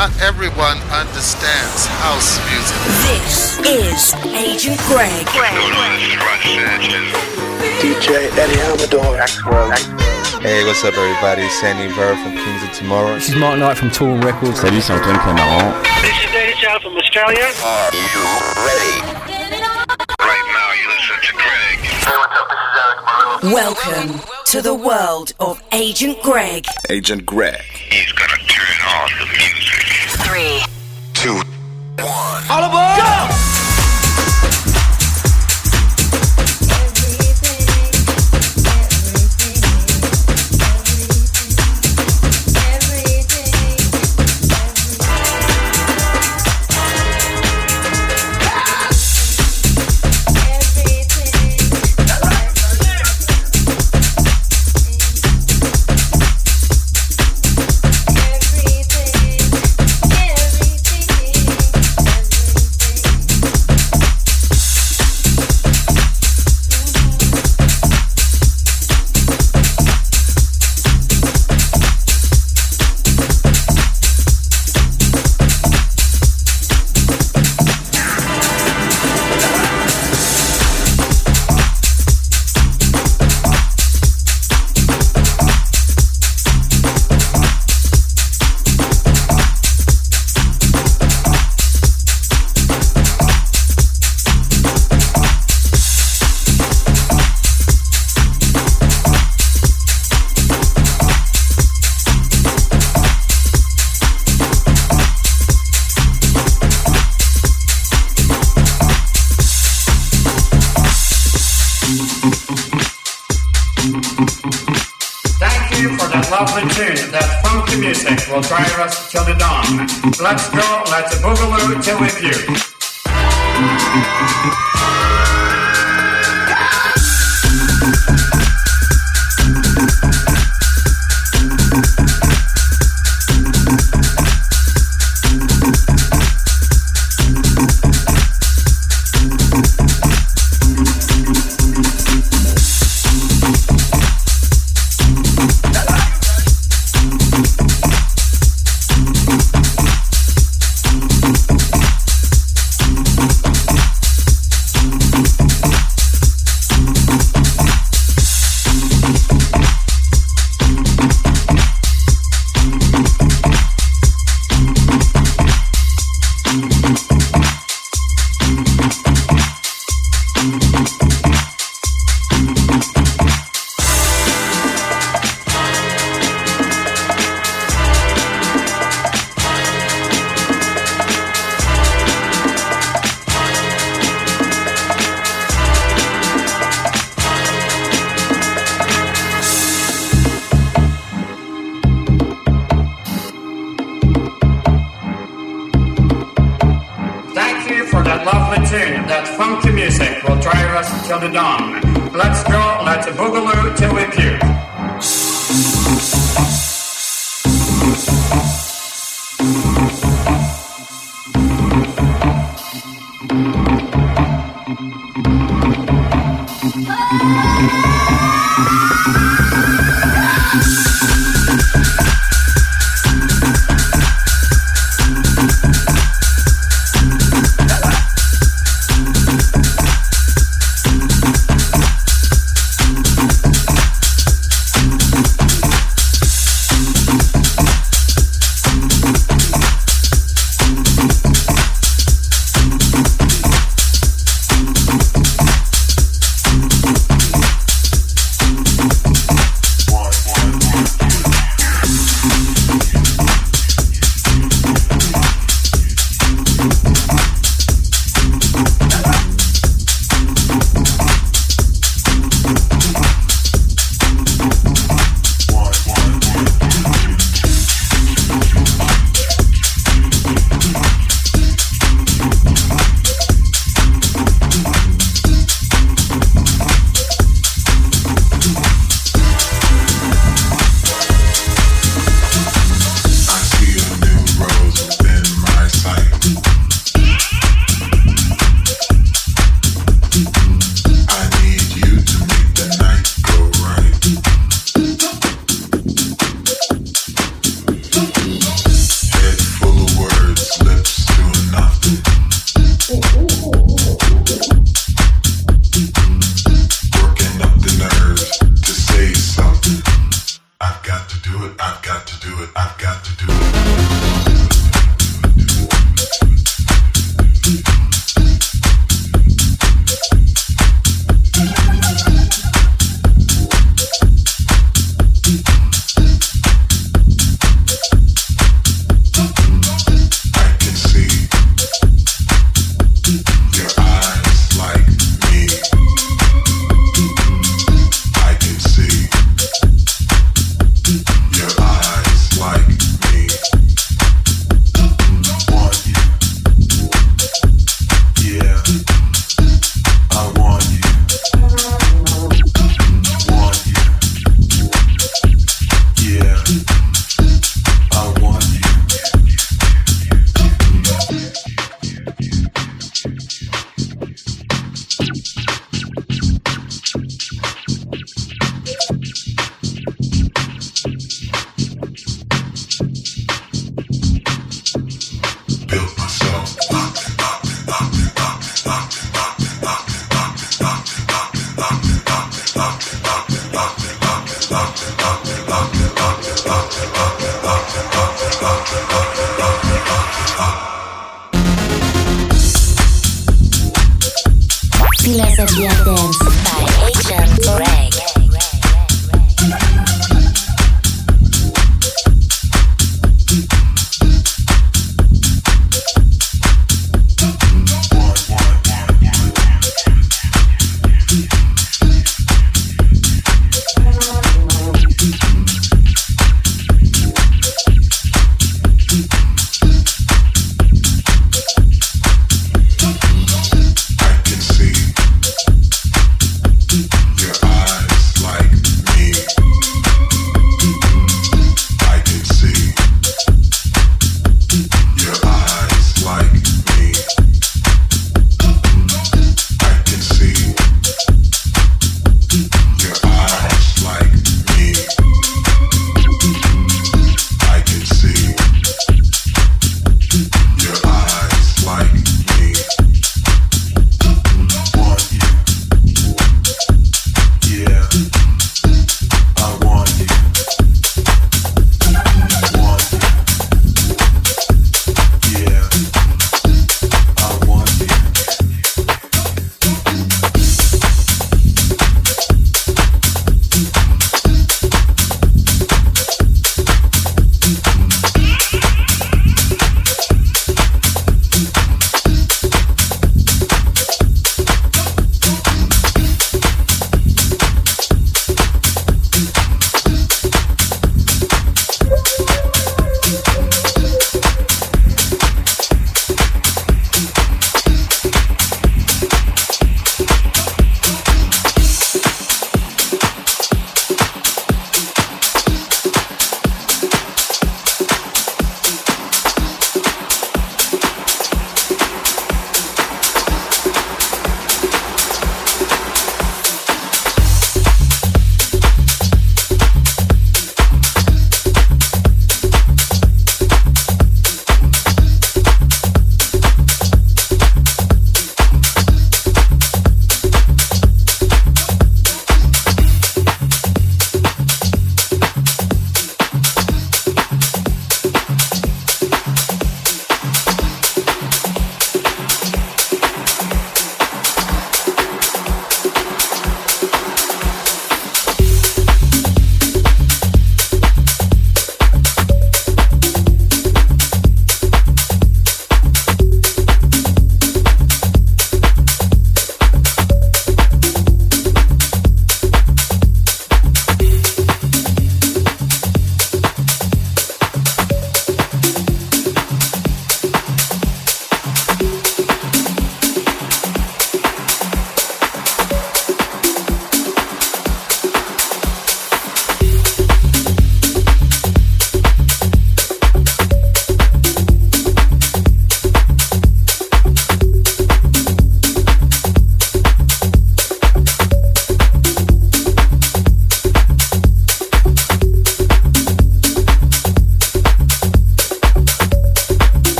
not everyone understands house music. This is Agent Greg. DJ Eddie Amador. Hey, what's up, everybody? Sandy Rivera from Kings of Tomorrow. This is Mark Knight from Toolroom Records. Salut, c'est Antoine Clamaran. This is Danny Chow from Australia. Are you ready? Welcome to the world of Agent Greg. Agent Greg. He's gonna turn on the music. Three, Two, one. All aboard! Go!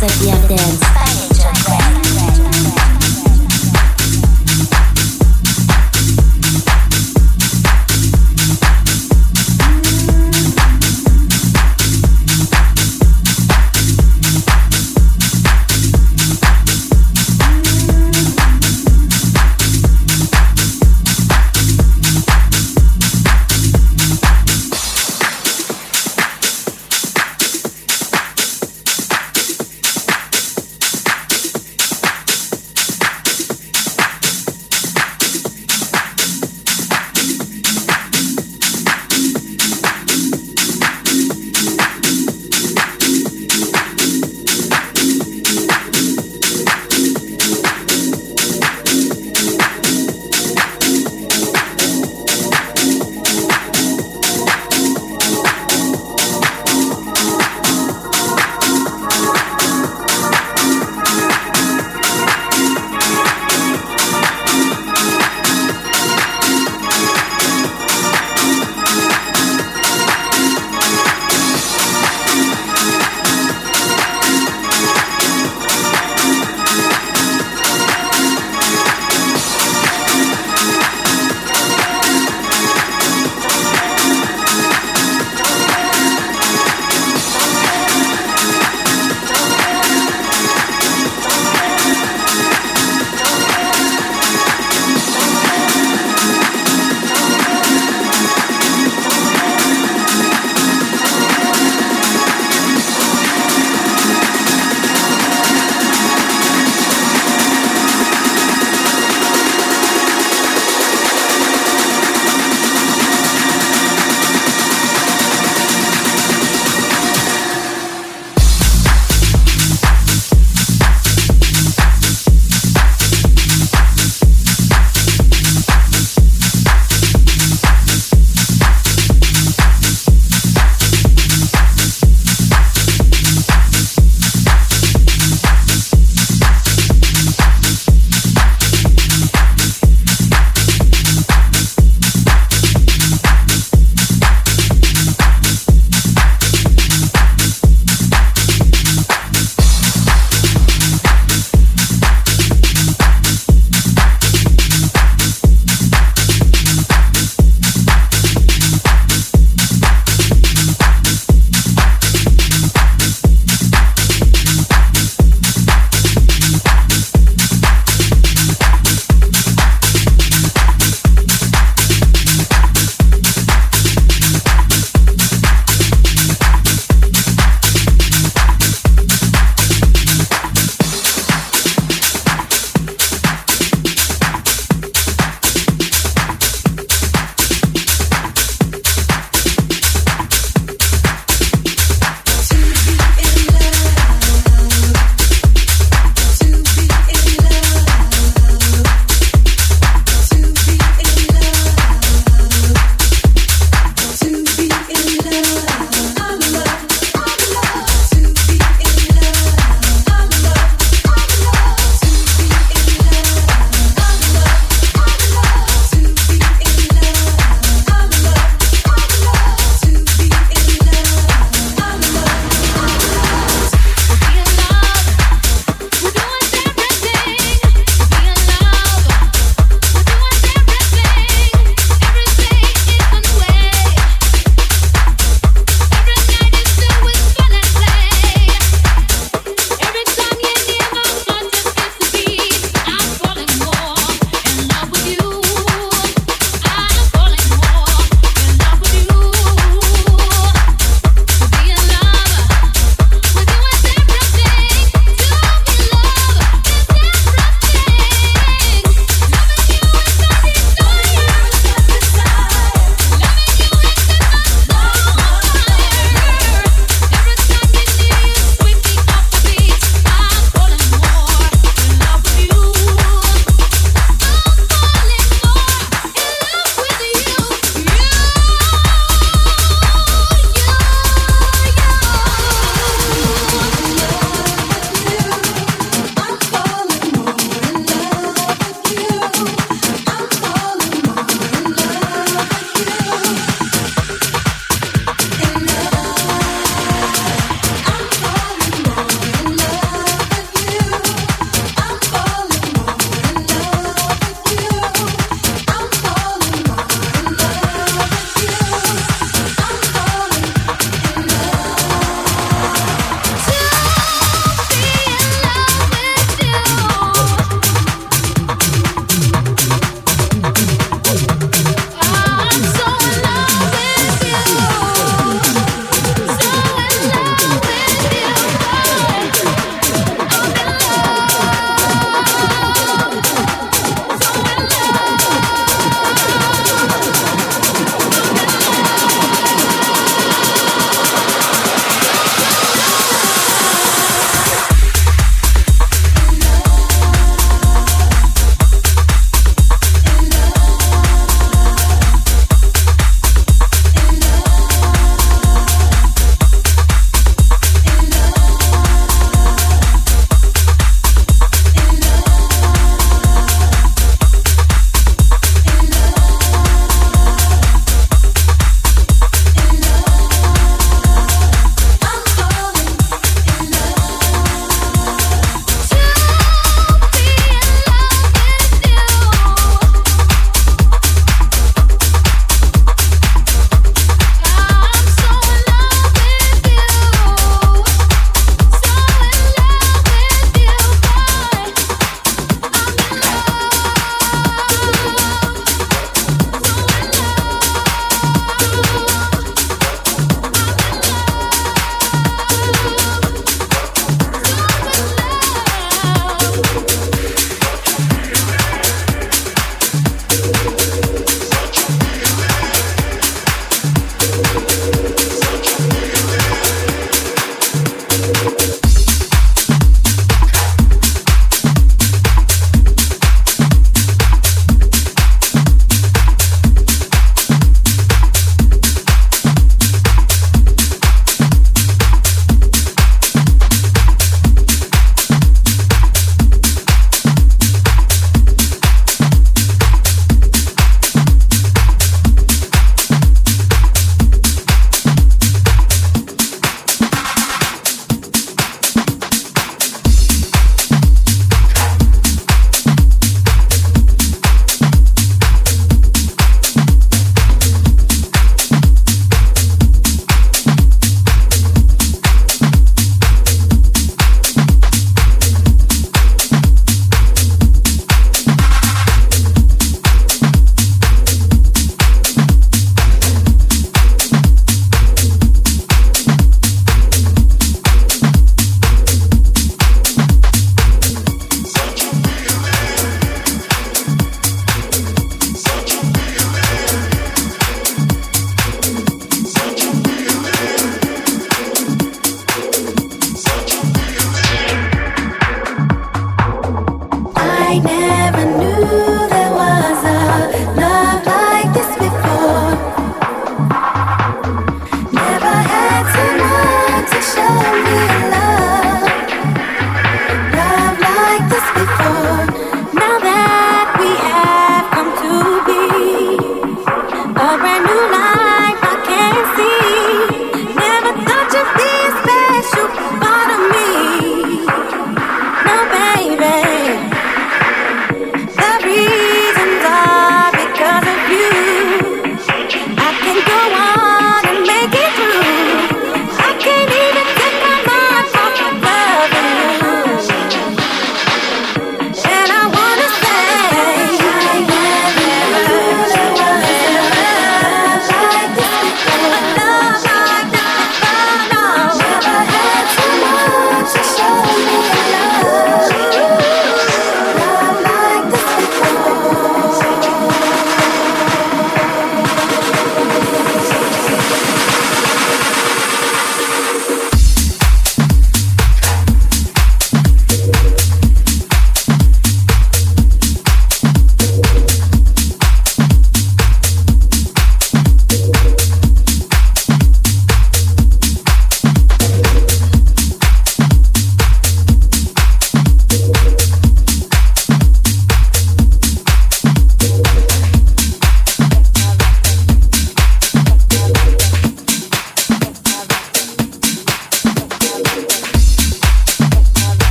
Sofia Dance.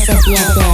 se pierde.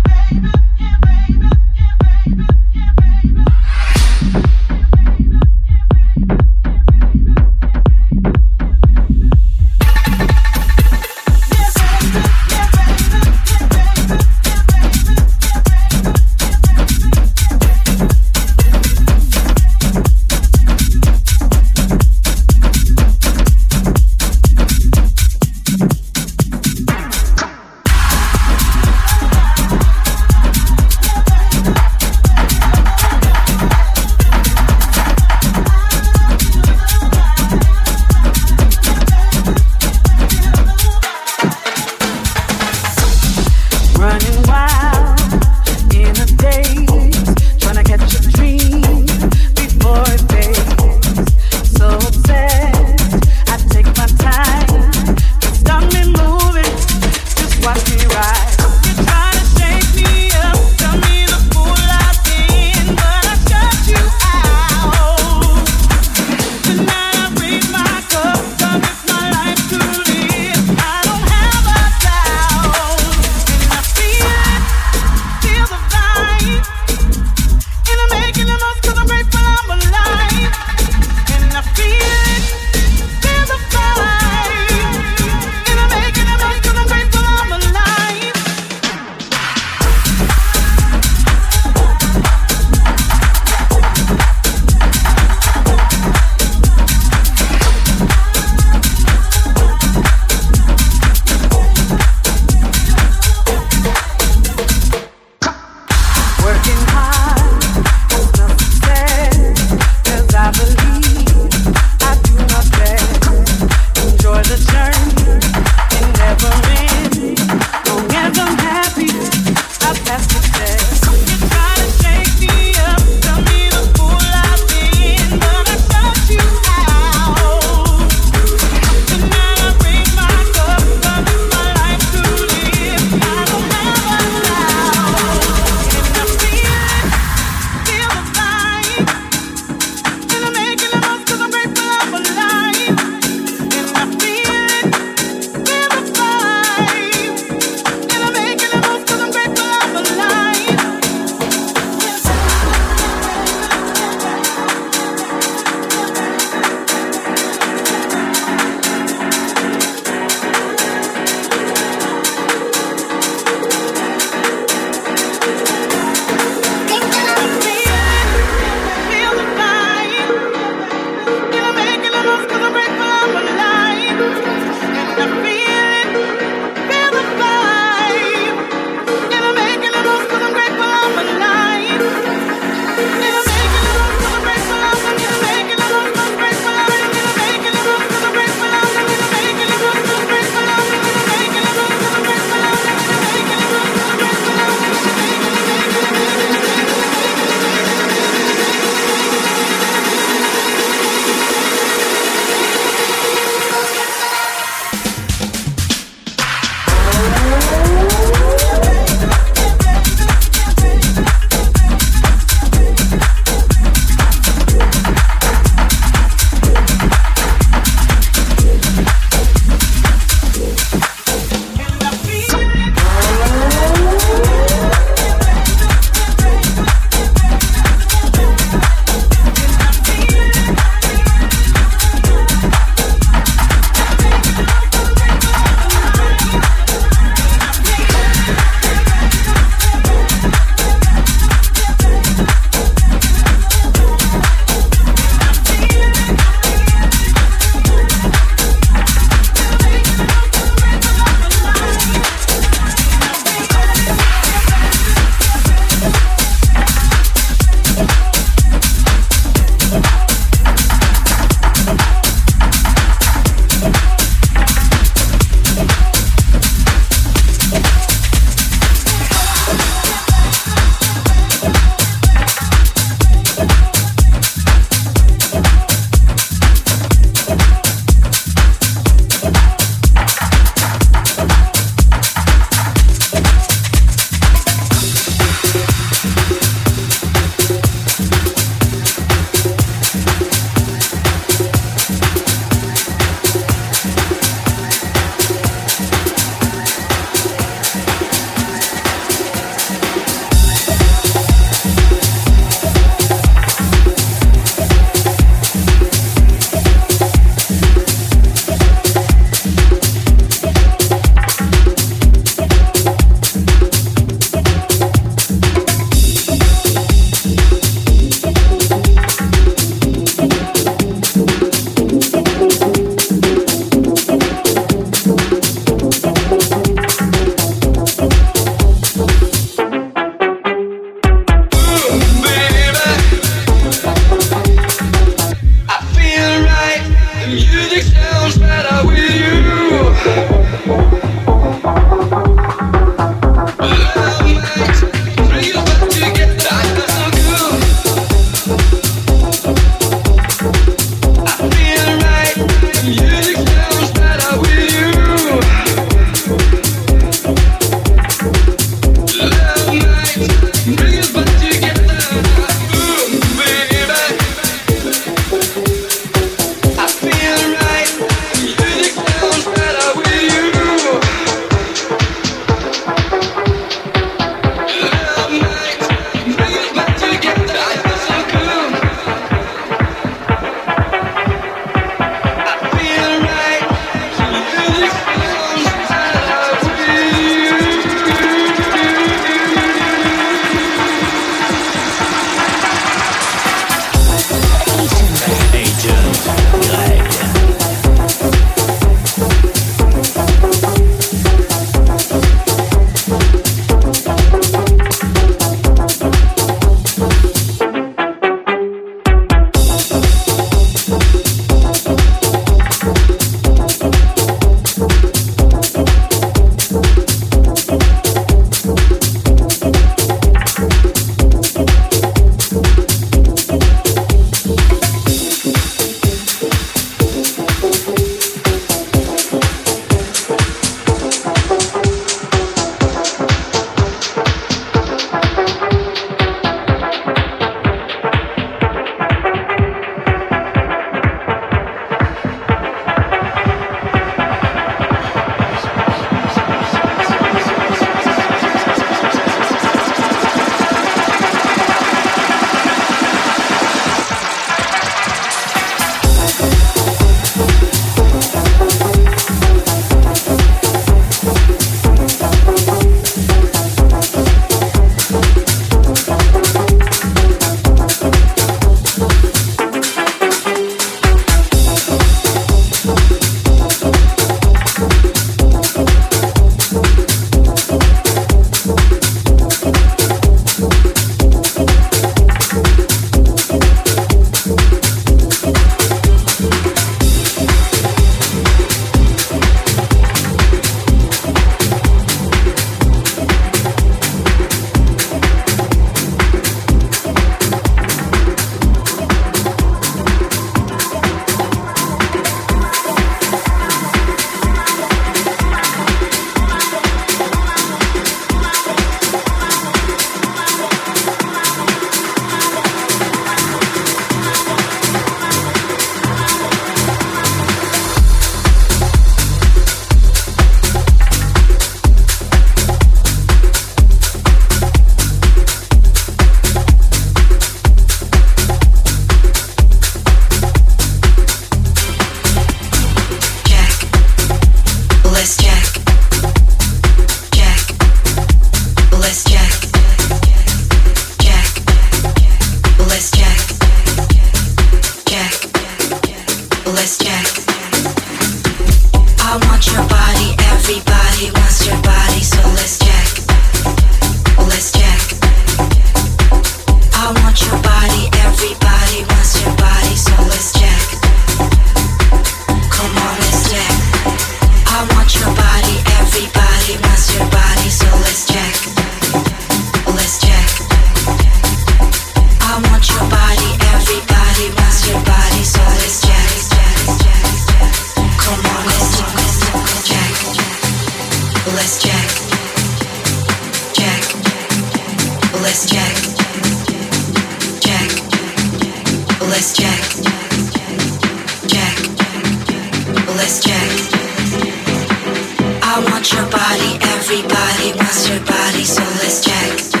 I want your body, everybody wants your body, so let's check.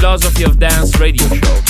Philosophy of Dance radio show.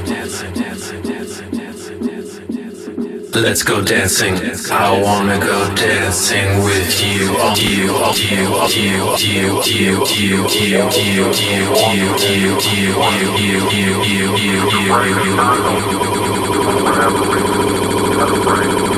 Let's go dancing. I wanna go dancing with you. You, you, you, you, you, you, you, you, you, you,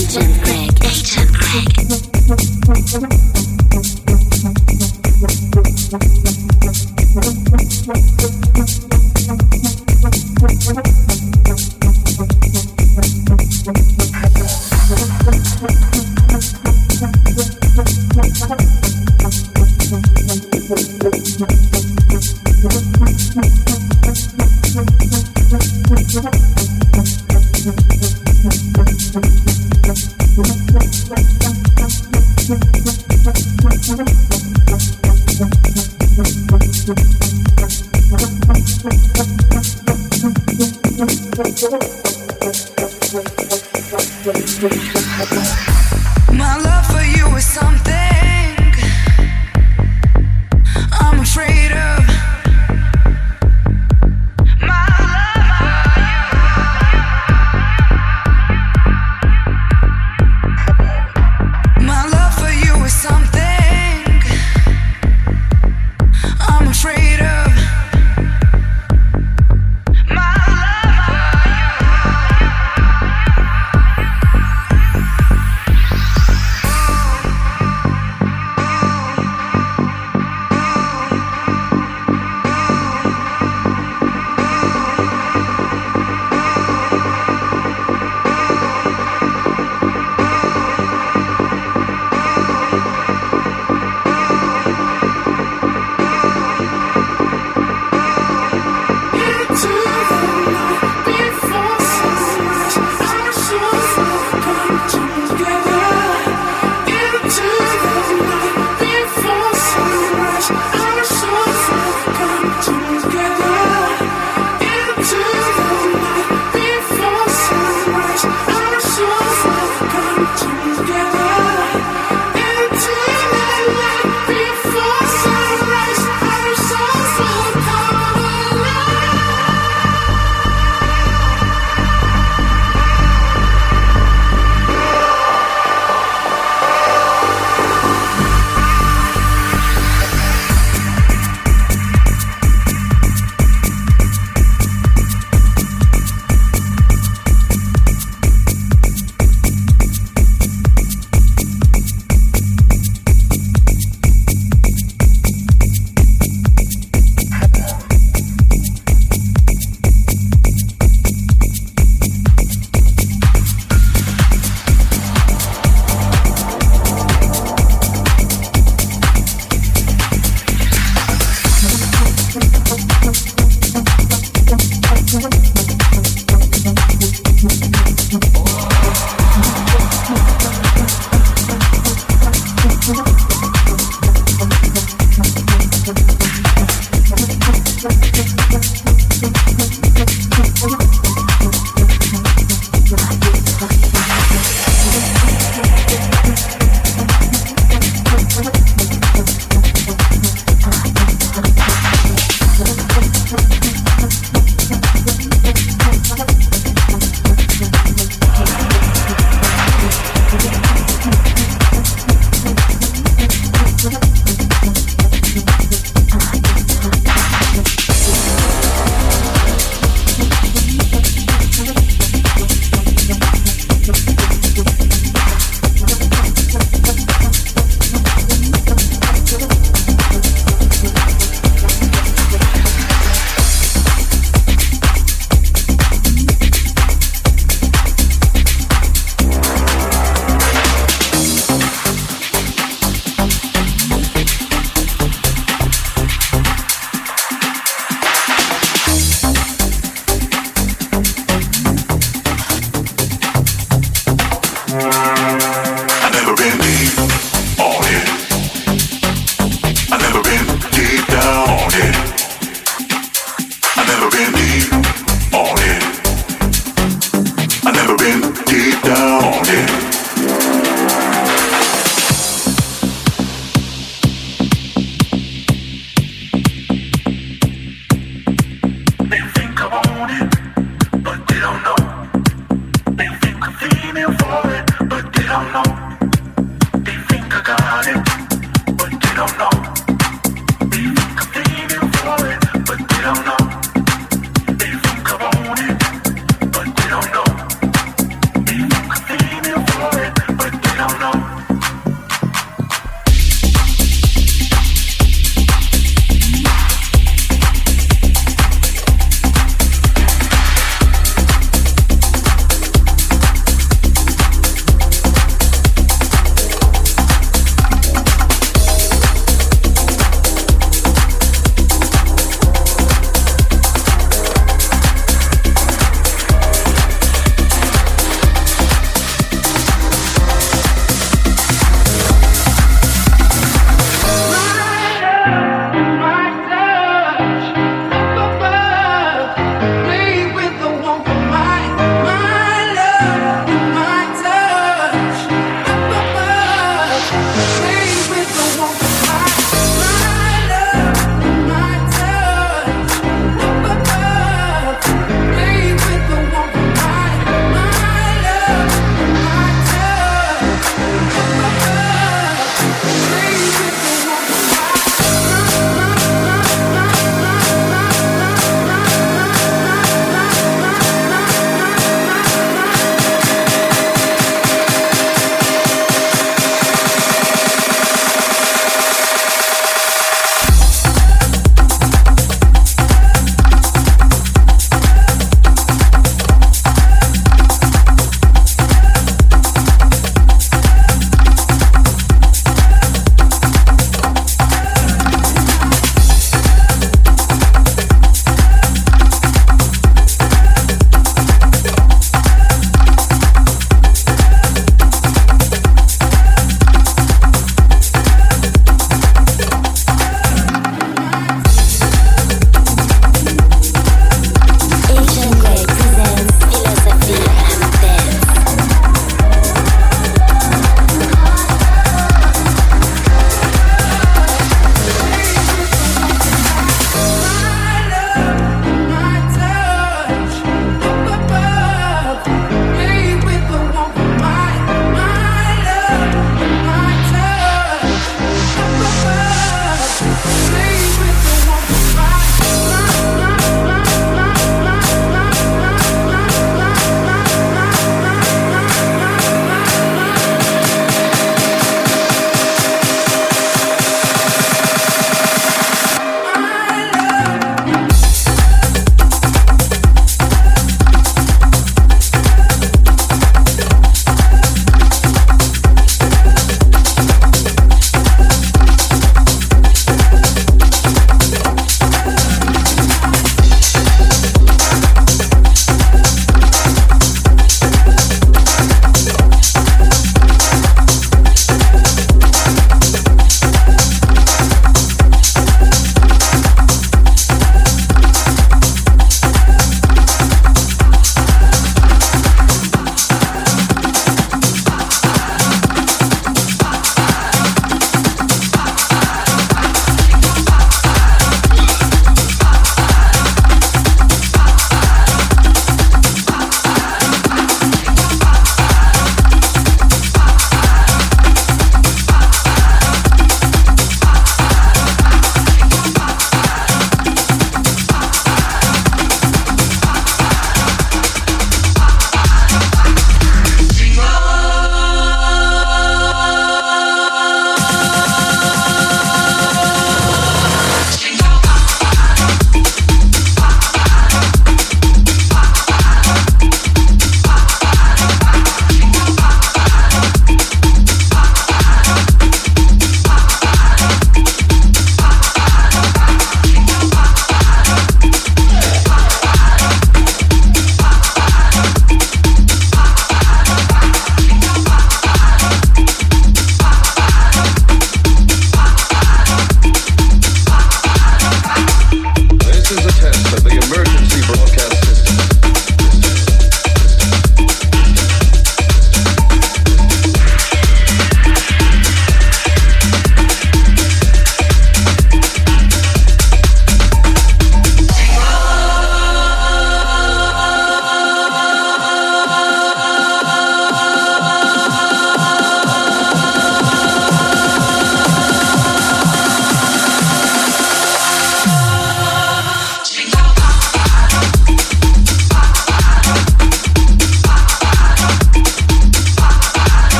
Agent Greg. Agent Greg.